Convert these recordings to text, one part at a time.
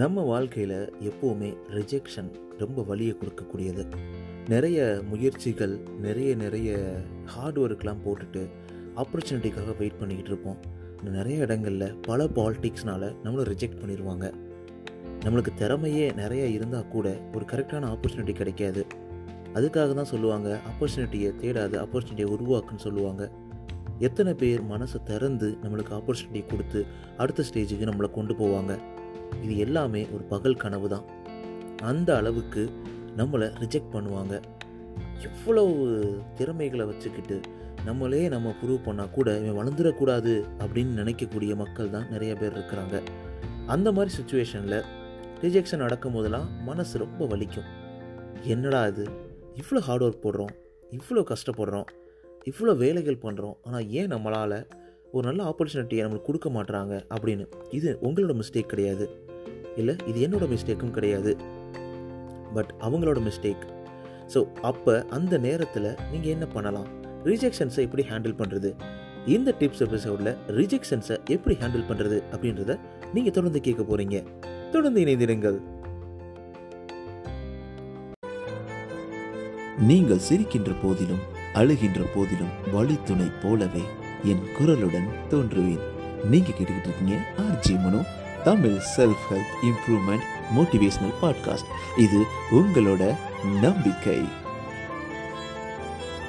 நம்ம வாழ்க்கையில் எப்போவுமே ரிஜெக்ஷன் ரொம்ப வலியை கொடுக்கக்கூடியது. நிறைய முயற்சிகள் நிறைய நிறைய ஹார்ட் ஒர்க்லாம் போட்டுட்டு ஆப்பர்ச்சுனிட்டிக்காக வெயிட் பண்ணிக்கிட்டு இருப்போம். நிறைய இடங்களில் பல பாலிட்டிக்ஸ்னால் நம்மளை ரிஜெக்ட் பண்ணிடுவாங்க நம்மளுக்கு திறமையே நிறைய இருந்தால் கூட ஒரு கரெக்டான ஆப்பர்ச்சுனிட்டி கிடைக்காது. அதுக்காக தான் சொல்லுவாங்க ஆப்பர்ச்சுனிட்டியை தேடாது ஆப்பர்ச்சுனிட்டியை உருவாக்குன்னு சொல்லுவாங்க. எத்தனை பேர் மனசை திறந்து நம்மளுக்கு ஆப்பர்ச்சுனிட்டி கொடுத்து அடுத்த ஸ்டேஜுக்கு நம்மளை கொண்டு போவாங்க. இது எல்லாமே ஒரு பகல் கனவு தான். அந்த அளவுக்கு நம்மளை ரிஜெக்ட் பண்ணுவாங்க. எவ்வளவு திறமைகளை வச்சுக்கிட்டு நம்மளே நம்ம ப்ரூவ் பண்ணால் கூட இவன் வளர்ந்துடக்கூடாது அப்படின்னு நினைக்கக்கூடிய மக்கள் தான் நிறைய பேர் இருக்கிறாங்க. அந்த மாதிரி சுச்சுவேஷனில் ரிஜெக்ஷன் நடக்கும் போதெல்லாம் மனசு ரொம்ப வலிக்கும். என்னடா இது? இவ்வளோ ஹார்ட் ஒர்க் போடுறோம். இவ்வளோ கஷ்டப்படுறோம். இவ்வளோ வேலைகள் பண்ணுறோம் ஆனால் ஏன் நம்மளால் ஒரு நல்ல ஆப்பர்ச்சுனிட்டியை நம்மளுக்கு கொடுக்க மாட்டுறாங்க அப்படின்னு. இது உங்களோட மிஸ்டேக் கிடையாது. இல்லை இது என்னோட மிஸ்டேக்கும் கிடையாது. பட் அவங்களோட மிஸ்டேக் ஸோ அப்போ அந்த நேரத்தில் நீங்கள் என்ன பண்ணலாம்? ரிஜெக்ஷன்ஸை எப்படி ஹேண்டில் பண்ணுறது இந்த டிப்ஸ் எபிசோடில் ரிஜெக்ஷன்ஸை எப்படி ஹேண்டில் பண்ணுறது அப்படின்றத நீங்கள் தொடர்ந்து கேட்க போகிறீங்க தொடர்ந்து இணைந்திருங்கள். நீங்கள் சிரிக்கின்ற போதிலும் அழுகின்ற போதிலும் வழித்துணை போலவே என் குரலுடன் தோன்றுவேன். நீங்க கேட்டுக்கிட்டு இருக்கீங்க RJ Mano Tamil self help improvement motivational podcast இது உங்களோட நம்பிக்கை.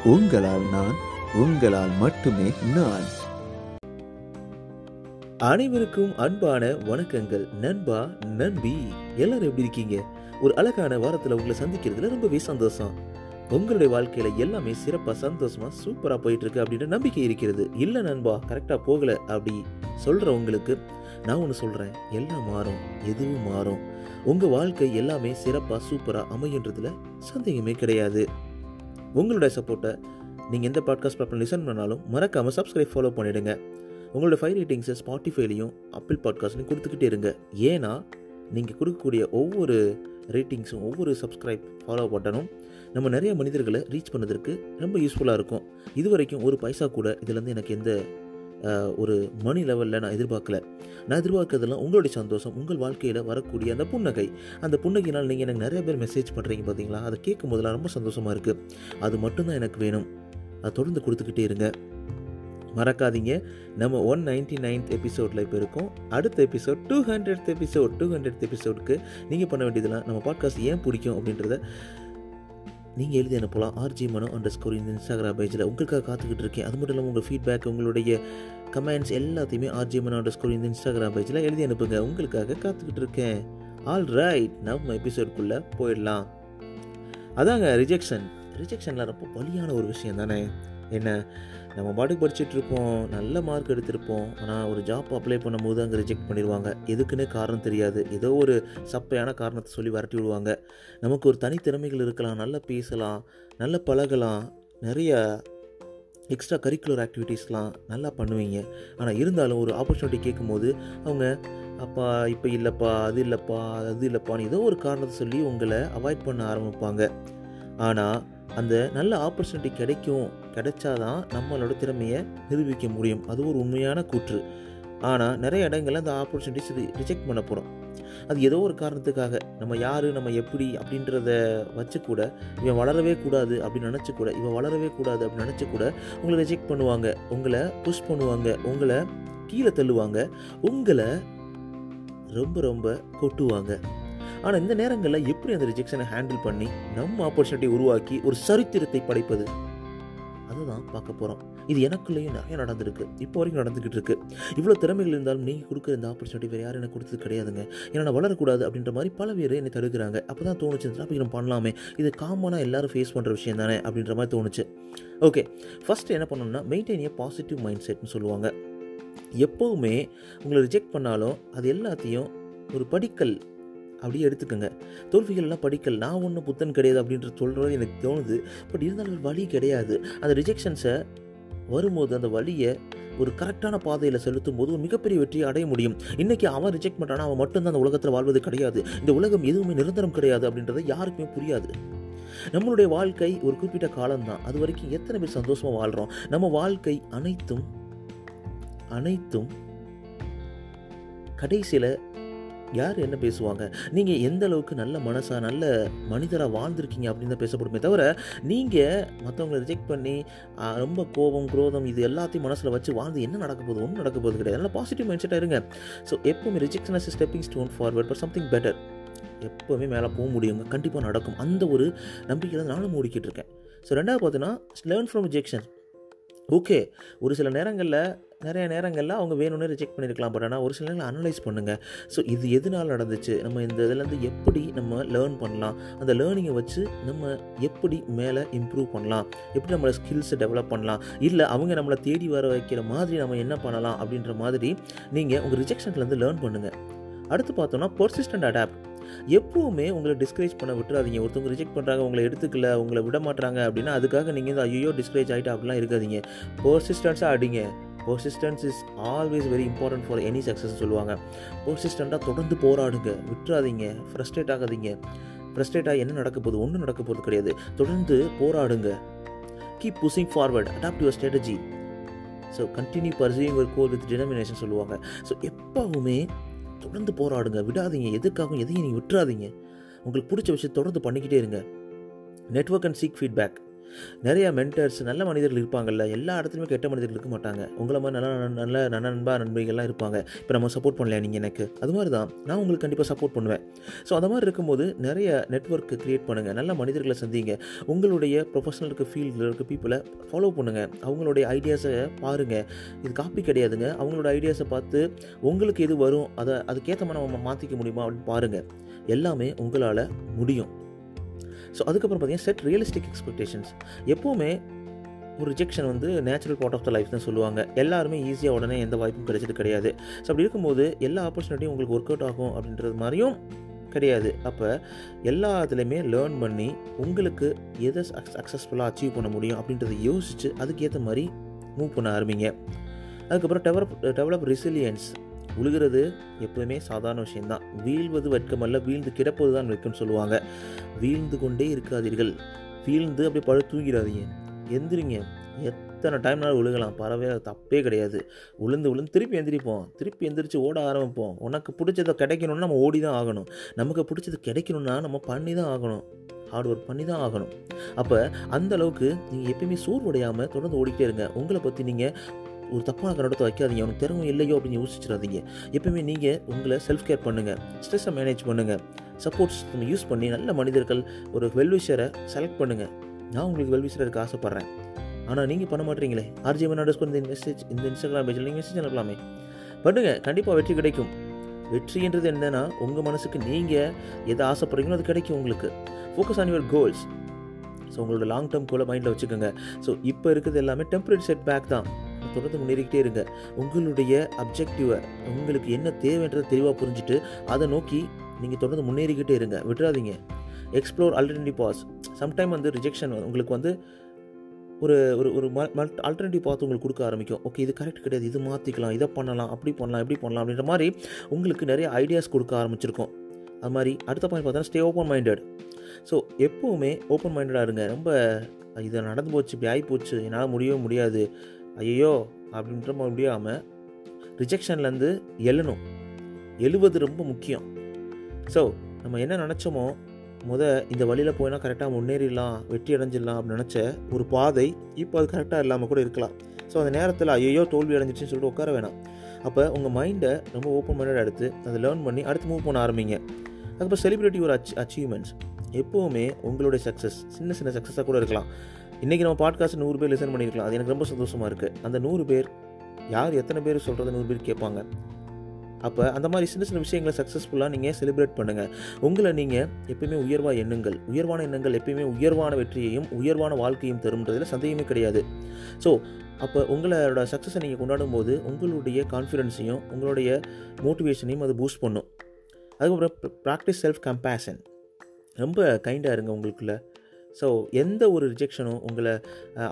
உங்களால் நான் உங்களால் மட்டுமே நான். அனைவருக்கும் அன்பான வணக்கங்கள். நண்பா நண்பி எல்லாரும் எப்படி இருக்கீங்க? ஒரு அழகான வாரத்தில் உங்களை சந்திக்கிறதுல ரொம்பவே சந்தோஷம். உங்களுடைய வாழ்க்கையில எல்லாமே சிறப்பா சந்தோஷமா சூப்பரா போயிட்டு இருக்கு அப்படின்ற நம்பிக்கை இருக்கிறது. இல்ல நண்பா கரெக்டா போகல அப்படி சொல்ற உங்களுக்கு நான் ஒன்று சொல்கிறேன் எல்லாம் மாறும் எதுவும் மாறும். உங்கள் வாழ்க்கை எல்லாமே சிறப்பாக சூப்பராக அமையுன்றதுல சந்தேகமே கிடையாது. உங்களுடைய சப்போர்ட்டை நீங்கள் எந்த பாட்காஸ்ட் பிளாட்ஃபார்ம் லிசன் பண்ணாலும் மறக்காமல் சப்ஸ்கிரைப் ஃபாலோ பண்ணிடுங்க. உங்களோட ஃபைவ் ரேட்டிங்ஸை ஸ்பாட்டிஃபைலையும் அப்பிள் பாட்காஸ்ட்லையும் கொடுத்துக்கிட்டே இருங்க. ஏன்னா நீங்கள் கொடுக்கக்கூடிய ஒவ்வொரு ரேட்டிங்ஸும் ஒவ்வொரு சப்ஸ்கிரைப் ஃபாலோ பட்டனும் நம்ம நிறைய மனிதர்களை ரீச் பண்ணதற்கு ரொம்ப யூஸ்ஃபுல்லாக இருக்கும். இது வரைக்கும் ஒரு பைசா கூட இதுலேருந்து எனக்கு எந்த ஒரு மணி லெவலில் நான் எதிர்பார்க்கல. நான் எதிர்பார்க்கறதெல்லாம் உங்களுடைய சந்தோஷம் உங்கள் வாழ்க்கையில் வரக்கூடிய அந்த புன்னகை. அந்த புன்னகையினால் நீங்கள் எனக்கு நிறைய பேர் மெசேஜ் பண்ணுறீங்க பார்த்தீங்களா அதை கேட்கும் போதெல்லாம் ரொம்ப சந்தோஷமாக இருக்குது அது மட்டும்தான் எனக்கு வேணும். அதை தொடர்ந்து கொடுத்துக்கிட்டே இருங்க. மறக்காதீங்க. நம்ம ஒன் நைன்டி நைன்த் எபிசோடில் இப்போ இருக்கோம். அடுத்த episode two hundred episode two hundred எபிசோடுக்கு நீங்கள் பண்ண வேண்டியதெல்லாம் நம்ம பாட்காஸ்ட் ஏன் பிடிக்கும் அப்படின்றத நீங்கள் எழுதி அனுப்பலாம். ஆர்ஜி மனோ அண்டர் ஸ்கோர் இந்த இன்ஸ்டாகிராம் பேஜில் உங்களுக்காக காத்துக்கிட்டு இருக்கேன். அது மட்டும் இல்லாமல் உங்கள் ஃபீட்பேக் உங்களுடைய கமெண்ட்ஸ் எல்லாத்தையுமே ஆர்ஜி மனோ அண்டர் ஸ்கோர் இந்த இன்ஸ்டாகிராம் பேஜில் எழுதி அனுப்புங்க. உங்களுக்காக காத்துக்கிட்டு இருக்கேன். ஆல் ரைட் நம்ம எபிசோடுக்குள்ளே போயிடலாம். அதாங்க ரிஜெக்ஷன் ரிஜெக்ஷனில் ரொம்ப வலியான ஒரு விஷயம் தானே? என்ன நம்ம பாட்டுக்கு படிச்சுட்டு இருப்போம் நல்ல மார்க் எடுத்திருப்போம் ஆனால் ஒரு ஜாப் அப்ளை பண்ணும்போது அங்கே ரிஜெக்ட் பண்ணிடுவாங்க. எதுக்குன்னே காரணம் தெரியாது. ஏதோ ஒரு சப்பையான காரணத்தை சொல்லி விரட்டி விடுவாங்க. நமக்கு ஒரு தனித்திறமைகள் இருக்கலாம் நல்லா பேசலாம் நல்லா பழகலாம் நிறைய எக்ஸ்ட்ரா கரிக்குலர் ஆக்டிவிட்டீஸ்லாம் நல்லா பண்ணுவீங்க. ஆனால் இருந்தாலும் ஒரு ஆப்பர்ச்சுனிட்டி கேட்கும்போது அவங்க அப்பா இப்போ இல்லைப்பா அது இல்லைப்பா அது இல்லைப்பான்னு ஏதோ ஒரு காரணத்தை சொல்லி உங்களை அவாய்ட் பண்ண ஆரம்பிப்பாங்க. ஆனால் அந்த நல்ல ஆப்பர்ச்சுனிட்டி கிடைக்கும் கிடைச்சாதான் நம்மளோட திறமையை நிரூபிக்க முடியும். அது ஒரு உண்மையான கூற்று. ஆனால் நிறைய இடங்களில் அந்த ஆப்பர்ச்சுனிட்டிஸ் ரிஜெக்ட் பண்ண போகிறோம் அது ஏதோ ஒரு காரணத்துக்காக. நம்ம யார் நம்ம எப்படி அப்படின்றத வச்சு கூட இவன் வளரவே கூடாது அப்படின்னு நினச்சி கூட இவன் வளரவே கூடாது அப்படின்னு நினச்சி கூட உங்களை ரிஜெக்ட் பண்ணுவாங்க. உங்களை புஷ் பண்ணுவாங்க. உங்களை கீழே தள்ளுவாங்க. உங்களை ரொம்ப ரொம்ப கொட்டுவாங்க. ஆனால் இந்த நேரங்களில் எப்படி அந்த ரிஜெக்ஷனை ஹேண்டில் பண்ணி நம்ம ஆப்பர்ச்சுனிட்டி உருவாக்கி ஒரு சரித்திரத்தை படைப்பது? அதுதான் பார்க்க போகிறோம் இது எனக்குள்ளேயும் நிறைய நடந்திருக்கு. இப்போ வரைக்கும் நடந்துக்கிட்டு இருக்கு. இவ்வளோ திறமைகள் இருந்தாலும் நீங்கள் கொடுக்குற இந்த ஆப்பர்ச்சுனிட்டி வேறு யாரும் எனக்கு கொடுத்தது கிடையாதுங்க. ஏன்னா நான் வளரக்கூடாது அப்படின்ற மாதிரி பல பேர் என்னை தடுக்கிறாங்க. அப்போ தான் தோணுச்சு இந்த டாபிக் நம்ம பண்ணலாமே. இது காமனாக எல்லாரும் ஃபேஸ் பண்ணுற விஷயம் தானே அப்படின்ற மாதிரி தோணுச்சு. ஓகே ஃபஸ்ட்டு என்ன பண்ணணும்னா மெயின்டைன் ஏ பாசிட்டிவ் மைண்ட் செட்னு சொல்லுவாங்க. எப்போவுமே உங்களை ரிஜெக்ட் பண்ணாலும் அது எல்லாத்தையும் ஒரு படிக்கல் அப்படியே எடுத்துக்கோங்க. தோல்விகள் எல்லாம் படிக்கல் நான் ஒன்றும் புத்தன் கிடையாது அப்படின்றது சொல்கிறது எனக்கு தோணுது. பட் இருந்தாலும் ஒரு வழி கிடையாது. அந்த ரிஜெக்ஷன்ஸை வரும்போது அந்த வழியை ஒரு கரெக்டான பாதையில் செலுத்தும் போது ஒரு மிகப்பெரிய வெற்றியை அடைய முடியும். இன்றைக்கி அவன் ரிஜெக்ட் பண்ணுறானா அவன் மட்டும்தான் அந்த உலகத்தில் வாழ்வது கிடையாது. இந்த உலகம் எதுவுமே நிரந்தரம் கிடையாது அப்படின்றது யாருக்குமே புரியாது. நம்மளுடைய வாழ்க்கை ஒரு குறிப்பிட்ட காலம்தான். அது வரைக்கும் எத்தனை பேர் சந்தோஷமாக வாழ்கிறோம் நம்ம வாழ்க்கை அனைத்தும் அனைத்தும் கடைசியில் யார் என்ன பேசுவாங்க? நீங்கள் எந்த அளவுக்கு நல்ல மனசாக நல்ல மனிதராக வாழ்ந்துருக்கீங்க அப்படின்னு தான் பேசப்படுமே தவிர நீங்கள் மற்றவங்களை ரிஜெக்ட் பண்ணி ரொம்ப கோபம் குரோதம் இது எல்லாத்தையும் மனசில் வச்சு வாழ்ந்து என்ன நடக்க போகுது? ஒன்றும் நடக்க போகுது கிடையாது. நல்லா பாசிட்டிவ் மைண்ட் செட்டாக இருங்க. ஸோ எப்போவுமே rejection as stepping stone forward for something better எப்போவுமே மேலே போக முடியுங்க. கண்டிப்பாக நடக்கும். அந்த ஒரு நம்பிக்கை தான் நானும் மூடிக்கிட்டு இருக்கேன். ஸோ ரெண்டாவது பார்த்தீங்கன்னா லேர்ன் ஃப்ரம் ரிஜெக்ஷன் ஓகே ஒரு சில நேரங்களில் நிறைய நேரங்களில் அவங்க வேணும்னே ரிஜெக்ட் பண்ணியிருக்கலாம் பட் ஆனால் ஒரு சில நேரங்களில் அனலைஸ் பண்ணுங்கள் ஸோ இது எதனால் நடந்துச்சு? நம்ம இந்த இதுலேருந்து எப்படி நம்ம லேர்ன் பண்ணலாம்? அந்த லேர்னிங்கை வச்சு நம்ம எப்படி மேலே இம்ப்ரூவ் பண்ணலாம்? எப்படி நம்மளோட ஸ்கில்ஸை டெவலப் பண்ணலாம்? இல்லை அவங்க நம்மளை தேடி வர வைக்கிற மாதிரி நம்ம என்ன பண்ணலாம்? அப்படின்ற மாதிரி நீங்கள் உங்கள் ரிஜெக்ஷன்லேருந்து லேர்ன் பண்ணுங்கள் அடுத்து பார்த்தோம்னா பர்சிஸ்டன்ட் அடாப்ட் எப்போவுமே உங்களை டிஸ்கரேஜ் பண்ண விட்டுறாதீங்க. ஒருத்தவங்க ரிஜெக்ட் பண்ணுறாங்க உங்களை எடுத்துக்கல உங்களை விட மாட்டுறாங்க அப்படின்னா அதுக்காக நீங்கள் இந்த ஐயோ டிஸ்கரேஜ் ஆகிட்டு அப்படிலாம் இருக்காதீங்க. பர்சிஸ்டன்ஸாக அடிங்க. Persistence is always very important for any success சொல்லுவாங்க. பர்சிஸ்டண்ட்டாக தொடர்ந்து போராடுங்க விட்டுறாதீங்க ஃப்ரஸ்ட்ரேட் ஆகாதீங்க. ஃப்ரஸ்ட்ரேட் ஆகி என்ன நடக்க போகுது? ஒன்றும் நடக்க போகிறது கிடையாது. தொடர்ந்து போராடுங்க. Keep pushing forward adapt your strategy so continue perceiving ஒரு கோல் வித் டினாமினேஷன் சொல்லுவாங்க. ஸோ எப்போவுமே தொடர்ந்து போராடுங்க விடாதீங்க. எதுக்காகவும் எதையும் நீங்கள் விட்டுறாதீங்க. உங்களுக்கு பிடிச்ச விஷயத்தை தொடர்ந்து பண்ணிக்கிட்டே இருங்க. நெட்வொர்க் அண்ட் சீக் ஃபீட்பேக் நிறைய மென்டர்ஸ் நல்ல மனிதர்கள் இருப்பாங்கல்ல. எல்லா இடத்துலையுமே கெட்ட மனிதர்கள் இருக்க மாட்டாங்க. உங்களை மாதிரி நல்ல நல்ல நல்ல நண்பா நண்பிகள்லாம் இருப்பாங்க. இப்போ நம்ம சப்போர்ட் பண்ணலையா நீங்கள் எனக்கு? அது மாதிரி தான் நான் உங்களுக்கு கண்டிப்பாக சப்போர்ட் பண்ணுவேன். ஸோ அந்த மாதிரி இருக்கும்போது நிறைய நெட்ஒர்க் க்ரியேட் பண்ணுங்கள் நல்ல மனிதர்களை சந்திங்க. உங்களுடைய ப்ரொஃபஷனலுக்கு ஃபீல்டில் இருக்க பீப்புளை ஃபாலோ பண்ணுங்கள் அவங்களுடைய ஐடியாஸை பாருங்கள் இது காப்பி கிடையாதுங்க. அவங்களோட ஐடியாஸை பார்த்து உங்களுக்கு எது வரும் அதை அதுக்கேற்ற மாதிரி நம்ம மாற்றிக்க முடியுமா அப்படின்னு பாருங்கள் எல்லாமே உங்களால் முடியும். ஸோ அதுக்கப்புறம் பார்த்தீங்கன்னா செட் ரியலிஸ்டிக் எக்ஸ்பெக்டேஷன்ஸ் எப்போவுமே ஒரு ரிஜெக்ஷன் வந்து natural part of the life தான் சொல்லுவாங்க. எல்லாருமே ஈஸியாக உடனே எந்த வாய்ப்பும் கிடைச்சது கிடையாது. ஸோ அப்படி இருக்கும்போது எல்லா ஆப்பர்ச்சுனிட்டியும் உங்களுக்கு ஒர்க் அவுட் ஆகும் அப்படின்றது மாதிரியும் கிடையாது. அப்போ எல்லா இதுலேயுமே லேர்ன் பண்ணி உங்களுக்கு எதை சக்ஸஸ்ஃபுல்லாக அச்சீவ் பண்ண முடியும் அப்படின்றத யோசித்து அதுக்கேற்ற மாதிரி மூவ் பண்ண ஆரம்பிங்க. அதுக்கப்புறம் டெவலப் டெவலப் ரெசிலியன்ஸ் உழுகிறது எப்பவுமே சாதாரண விஷயம்தான். வீழ்வது வெட்கமல்ல வீழ்ந்து கிடப்பது தான் வெட்கம் சொல்லுவாங்க. வீழ்ந்து கொண்டே இருக்காதீர்கள். வீழ்ந்து அப்படியே பழு தூங்கிடாதீங்க. எந்திரிங்க. எத்தனை டைம்னாலும் விழுகலாம் பறவே தப்பே கிடையாது. உளுந்து விழுந்து திருப்பி எந்திரிப்போம். திருப்பி எந்திரிச்சு ஓட ஆரம்பிப்போம். உனக்கு பிடிச்சதை கிடைக்கணும்னா நம்ம ஓடி தான் ஆகணும். நமக்கு பிடிச்சது கிடைக்கணும்னா நம்ம பண்ணி தான் ஆகணும். ஹார்ட் ஒர்க் பண்ணி தான் ஆகணும். அப்போ அந்த அளவுக்கு நீங்கள் எப்பயுமே சோர்வடையாமல் தொடர்ந்து ஓடிக்கிட்டே இருங்க. உங்களை பற்றி நீங்கள் ஒரு தப்பான கண்ணோட்டத்தை வைக்காதீங்க. அவனுக்கு திறமை இல்லையோ அப்படின்னு யோசிச்சிடாதீங்க. எப்பவுமே நீங்கள் உங்களை செல்ஃப் கேர் பண்ணுங்கள் ஸ்ட்ரெஸ்ஸை மேனேஜ் பண்ணுங்கள் சப்போர்ட் சிஸ்டம் யூஸ் பண்ணி நல்ல மனிதர்கள் ஒரு வெல்விஷரை செலக்ட் பண்ணுங்கள் நான் உங்களுக்கு வெல்விஷராக இருக்க ஆசைப்பட்றேன். ஆனால் நீங்கள் பண்ண மாட்டீங்களே. ஆர்ஜி மன்னாடஸ்க்கு இந்த மெசேஜ் இந்த இன்ஸ்டாகிராம் பேஜில் நீங்கள் மெசேஜ் அனுப்பலாமே. பண்ணுங்கள் கண்டிப்பாக வெற்றி கிடைக்கும். வெற்றின்றது என்னன்னா உங்கள் மனசுக்கு நீங்கள் எதை ஆசைப்படுறீங்களோ அது கிடைக்கும் உங்களுக்கு. Focus on your goals so உங்களோட லாங் டேர்ம் கோலை மைண்டில் வச்சுக்கோங்க. ஸோ இப்போ இருக்கிறது எல்லாமே டெம்பரரி செட் பேக் தான். தொடர்ந்து முன்னேறிக்கிட்டே இருங்க. உங்களுடைய அப்ஜெக்டிவை உங்களுக்கு என்ன தேவைன்றதை தெளிவாக புரிஞ்சுட்டு அதை நோக்கி நீங்கள் தொடர்ந்து முன்னேறிக்கிட்டே இருங்க. விட்டுறாதீங்க. எக்ஸ்ப்ளோர் ஆல்டர்னேட்டிவ் பாஸ் சம்டைம் வந்து ரிஜெக்ஷன் உங்களுக்கு வந்து ஒரு ஒரு ஒரு ஆல்டர்னேட்டிவ் பார்த்து உங்களுக்கு கொடுக்க ஆரம்பிக்கும். ஓகே இது கரெக்ட் கிடையாது. இது மாற்றிக்கலாம் இதை பண்ணலாம். அப்படி பண்ணலாம். இப்படி பண்ணலாம். அப்படின்ற மாதிரி உங்களுக்கு நிறைய ஐடியாஸ் கொடுக்க ஆரம்பிச்சிருக்கும். அது மாதிரி அடுத்த பாயிண்ட் பார்த்தோன்னா ஸ்டே ஓப்பன் மைண்டட் ஸோ எப்போவுமே ஓப்பன் மைண்டடாக இருங்க. ரொம்ப இது நடந்து போச்சு இப்படி ஆகி போச்சு. என்னால் முடியவே முடியாது. ஐயோ அப்படின்ற முடியாமல் ரிஜெக்ஷன்லேருந்து எழணும். எழுவது ரொம்ப முக்கியம். ஸோ நம்ம என்ன நினச்சோமோ முத இந்த வழியில் போயினா கரெக்டாக முன்னேறிடலாம் வெற்றி அடைஞ்சிடலாம் அப்படின்னு நினச்ச ஒரு பாதை இப்போ அது கரெக்டாக இல்லாமல் கூட இருக்கலாம். ஸோ அந்த நேரத்தில் ஐயோ தோல்வி அடைஞ்சிச்சின்னு சொல்லிட்டு உட்கார வேணாம். அப்போ உங்கள் மைண்டை ரொம்ப ஓப்பன் மைண்டட் எடுத்து அதை லேர்ன் பண்ணி அடுத்து மூவ் பண்ண ஆரம்பிங்க. அதுக்கப்புறம் செலிப்ரிட்டி ஒரு அச் அச்சீவ்மெண்ட்ஸ் எப்போவுமே உங்களுடைய சக்ஸஸ் சின்ன சின்ன சக்ஸஸாக கூட இருக்கலாம். இன்றைக்கி நம்ம பாட்காஸ்ட் நூறு பேர் லிசன் பண்ணியிருக்கலாம் அது எனக்கு ரொம்ப சந்தோஷமாக இருக்குது அந்த நூறு பேர் யார் எத்தனை பேர் சொல்கிறத நூறு பேர் கேட்பாங்க. அப்போ அந்த மாதிரி சின்ன சின்ன விஷயங்களை சக்ஸஸ்ஃபுல்லாக நீங்கள் செலிப்ரேட் பண்ணுங்கள் உங்களை நீங்கள் எப்பயுமே உயர்வாக எண்ணுங்கள். உயர்வான எண்ணங்கள் எப்பயுமே உயர்வான வெற்றியையும் உயர்வான வாழ்க்கையும் தரும்ன்றதில் சந்தேகமே கிடையாது. ஸோ அப்போ உங்களோட சக்ஸஸை நீங்கள் கொண்டாடும் போது உங்களுடைய கான்ஃபிடென்ஸையும் உங்களுடைய மோட்டிவேஷனையும் அது பூஸ்ட் பண்ணும். அதுக்கப்புறம் ப்ராக்டிஸ் செல்ஃப் கம்பேஷன் ரொம்ப கைண்டாக இருங்க உங்களுக்குள்ள. ஸோ எந்த ஒரு ரிஜெக்ஷனும் உங்களை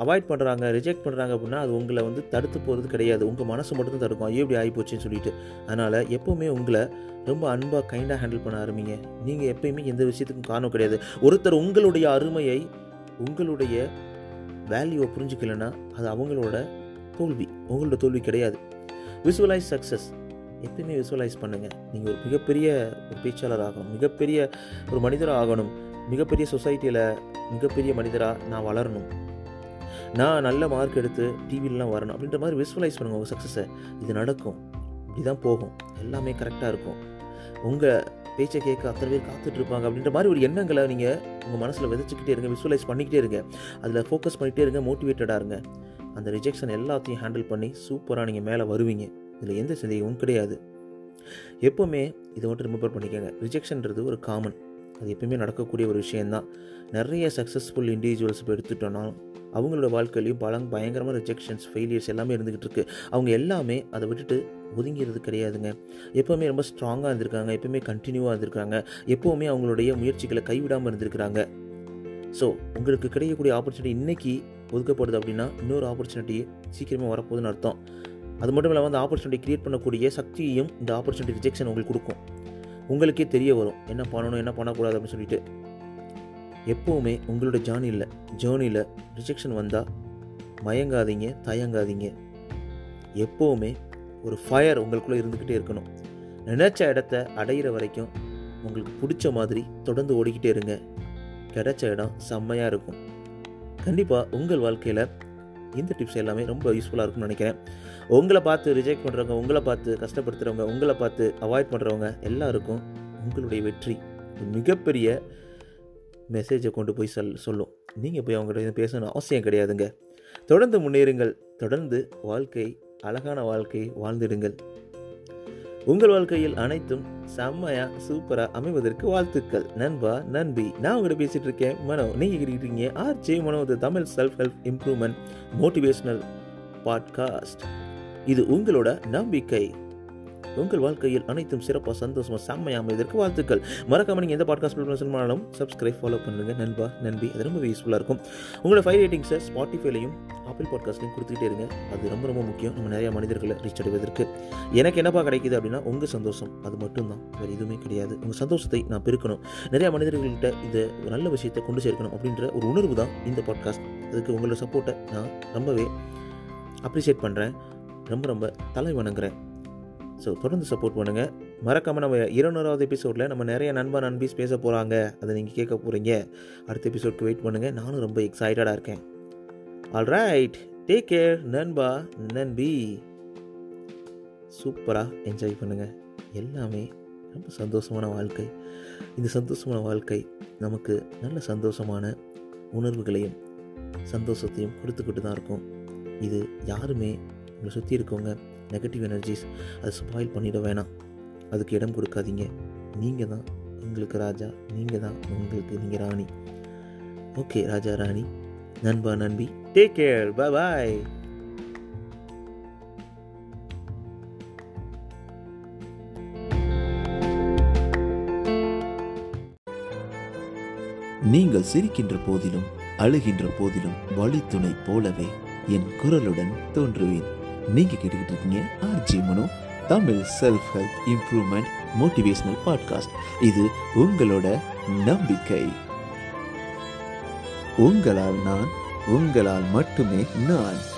அவாய்ட் பண்ணுறாங்க ரிஜெக்ட் பண்ணுறாங்க அப்படின்னா அது உங்களை வந்து தடுத்து போகிறது கிடையாது. உங்கள் மனசு மட்டும் தடுக்கும். ஐயோ இப்படி ஆகிப்போச்சுன்னு சொல்லிட்டு. அதனால் எப்போவுமே உங்களை ரொம்ப அன்பாக கைண்டாக ஹேண்டில் பண்ண ஆரம்பிங்க. நீங்கள் எப்பயுமே எந்த விஷயத்துக்கும் காரணம் கிடையாது. ஒருத்தர் உங்களுடைய அருமையை உங்களுடைய வேல்யூவை புரிஞ்சுக்கலைன்னா அது அவங்களோட தோல்வி. உங்களோட தோல்வி கிடையாது. விசுவலைஸ் சக்ஸஸ் எப்பயுமே விசுவலைஸ் பண்ணுங்கள் நீங்கள் ஒரு மிகப்பெரிய ஒரு பேச்சாளர் ஆகணும். மிகப்பெரிய ஒரு மனிதராக ஆகணும் மிகப்பெரிய சொசைட்டியில் மிகப்பெரிய மனிதராக நான் வளரணும். நான் நல்ல மார்க் எடுத்து டிவிலலாம் வரணும் அப்படின்ற மாதிரி விஸ்வலைஸ் பண்ணுங்கள் உங்கள் சக்ஸஸை இது நடக்கும். இப்படி தான் போகும். எல்லாமே கரெக்டாக இருக்கும். உங்கள் பேச்சை கேட்க அத்தனை பேர் காத்துட்ருப்பாங்க அப்படின்ற மாதிரி ஒரு எண்ணங்களை நீங்கள் உங்கள் மனசில் விதைச்சிக்கிட்டே இருங்க விஸ்வலைஸ் பண்ணிக்கிட்டே இருங்க. அதில் ஃபோக்கஸ் பண்ணிகிட்டே இருங்க மோட்டிவேட்டடாக இருங்க. அந்த ரிஜெக்ஷன் எல்லாத்தையும் ஹேண்டில் பண்ணி சூப்பராக நீங்கள் மேலே வருவீங்க. இதில் எந்த சந்தேகமும் கிடையாது. எப்போவுமே இதை மட்டும் ரிமெம்பர் பண்ணிக்கோங்க. ரிஜெக்ஷன்றது ஒரு காமன் அது எப்பவுமே நடக்கக்கூடிய ஒரு விஷயந்தான். நிறைய சக்ஸஸ்ஃபுல் இண்டிவிஜுவல்ஸ் இப்போ எடுத்துட்டோன்னா அவங்களோட வாழ்க்கையிலையும் பல பயங்கரமாக ரிஜெக்ஷன்ஸ் ஃபெயிலியர்ஸ் எல்லாமே இருந்துக்கிட்டு இருக்குது அவங்க எல்லாமே அதை விட்டுட்டு ஒதுங்கிறது கிடையாதுங்க. எப்போவுமே ரொம்ப ஸ்ட்ராங்காக இருந்திருக்காங்க. எப்போவுமே கண்டினியூவாக இருந்திருக்காங்க. எப்போவுமே அவங்களுடைய முயற்சிகளை கைவிடாமல் இருந்திருக்கிறாங்க. ஸோ உங்களுக்கு கிடைக்கக்கூடிய ஆப்பர்ச்சுனிட்டி இன்றைக்கி ஒதுக்கப்படுது அப்படின்னா இன்னொரு ஆப்பர்ச்சுனிட்டி சீக்கிரமாக வரப்போகுதுன்னு அர்த்தம். அது மட்டும் இல்லாமல் அந்த ஆப்பர்ச்சுனிட்டி கிரியேட் பண்ணக்கூடிய சக்தியையும் இந்த ஆப்பர்ச்சுனிட்டி ரிஜெக்ஷன் உங்களுக்கு கொடுக்கும். உங்களுக்கே தெரிய வரும். என்ன பண்ணணும் என்ன பண்ணக்கூடாது அப்படின்னு சொல்லிட்டு. எப்போவுமே உங்களோட ஜேர்னியில் ஜேர்னியில் ரிஜெக்ஷன் வந்தால் மயங்காதீங்க தயங்காதீங்க. எப்போவுமே ஒரு ஃபயர் உங்களுக்குள்ளே இருந்துக்கிட்டே இருக்கணும். நினச்ச இடத்த அடையிற வரைக்கும் உங்களுக்கு பிடிச்ச மாதிரி தொடர்ந்து ஓடிக்கிட்டே இருங்க. கிடைச்ச இடம் செம்மையாக இருக்கும். கண்டிப்பாக உங்கள் வாழ்க்கையில் இந்த டிப்ஸ் எல்லாமே ரொம்ப யூஸ்ஃபுல்லாக இருக்கும்னு நினைக்கிறேன். உங்களை பார்த்து ரிஜெக்ட் பண்ணுறவங்க உங்களை பார்த்து கஷ்டப்படுத்துகிறவங்க உங்களை பார்த்து அவாய்ட் பண்ணுறவங்க எல்லாருக்கும் உங்களுடைய வெற்றி மிகப்பெரிய மெசேஜை கொண்டு போய் சொல் சொல்லும். நீங்கள் போய் அவங்ககிட்ட பேசணும் அவசியம் கிடையாதுங்க. தொடர்ந்து முன்னேறுங்கள். தொடர்ந்து வாழ்க்கை அழகான வாழ்க்கை வாழ்ந்திடுங்கள். உங்கள் வாழ்க்கையில் அனைத்தும் செம்மையா சூப்பரா அமைவதற்கு வாழ்த்துக்கள். நண்பா நன்பி நான் உங்கள்கிட்ட பேசிட்டு இருக்கேன். மனோ நீங்க கேட்டுருக்கீங்க R J Mano the Tamil self help improvement motivational podcast இது உங்களோட நம்பிக்கை. உங்கள் வாழ்க்கையில் அனைத்தும் சிறப்பாக சந்தோஷமாக செம்மையாக அமைவதற்கு வாழ்த்துக்கள். மறக்காம நீங்கள் எந்த பாட்காஸ்ட் பண்ணாலும் சப்ஸ்கிரைப் ஃபாலோ பண்ணுங்கள் நண்பா நண்பி அது ரொம்ப யூஸ்ஃபுல்லாக இருக்கும். உங்களோட ஃபைவ் ரேட்டிங்ஸை ஸ்பாட்டிஃபைலையும் ஆப்பிள் பாட்காஸ்ட்லையும் கொடுத்துக்கிட்டே இருங்க. அது ரொம்ப ரொம்ப முக்கியம். நம்ம நிறைய மனிதர்களை ரீச் அடைவதற்கு. எனக்கு என்னப்பா கிடைக்குது அப்படின்னா உங்கள் சந்தோஷம். அது மட்டும்தான். வேறு எதுவுமே கிடையாது. உங்கள் சந்தோஷத்தை நான் பெருக்கணும். நிறையா மனிதர்கள்கிட்ட இந்த ஒரு நல்ல விஷயத்தை கொண்டு சேர்க்கணும் அப்படின்ற ஒரு உணர்வு தான் இந்த பாட்காஸ்ட் அதுக்கு உங்களோட சப்போர்ட்டை நான் ரொம்பவே அப்ரிஷியேட் பண்ணுறேன் ரொம்ப ரொம்ப தலை வணங்குறேன் ஸோ தொடர்ந்து சப்போர்ட் பண்ணுங்கள் மறக்காமல் நம்ம இருநூறாவது எபிசோடில் நம்ம நிறைய நண்பா நண்பீஸ் பேச போகிறாங்க அதை நீங்கள் கேட்க போகிறீங்க அடுத்த எபிசோட்க்கு வெயிட் பண்ணுங்கள் நானும் ரொம்ப எக்ஸைட்டடாக இருக்கேன். ஆல்ரைட் டேக் கேர் நண்பா நண்பி. சூப்பராக என்ஜாய் பண்ணுங்கள் எல்லாமே ரொம்ப சந்தோஷமான வாழ்க்கை. இந்த சந்தோஷமான வாழ்க்கை நமக்கு நல்ல சந்தோஷமான உணர்வுகளையும் சந்தோஷத்தையும் கொடுத்துக்கிட்டு தான் இருக்கும். இது யாருமே உங்களை சுற்றி இருக்கவங்க நெகட்டிவ் எனர்ஜிஸ் அதை ஸ்பாயில் பண்ணிட வேணாம். அதுக்கு இடம் கொடுக்காதீங்க. நீங்கள் தான் உங்களுக்கு ராஜா நீங்கள் தான் உங்களுக்கு நீங்கள் ராணி. ஓகே ராஜா ராணி. நண்பா நண்பி டேக் கேர் பாய் பாய் நீங்கள் சிரிக்கின்ற போதிலும் அழுகின்ற போதிலும் வழித்துணை போலவே என் குரலுடன் தோன்றுவேன். நீங்க கேட்டுக்கிட்டு இருக்கீங்க RJ Mano Tamil self help improvement motivational podcast இது உங்களோட நம்பிக்கை. உங்களால் நான் உங்களால் மட்டுமே நான்.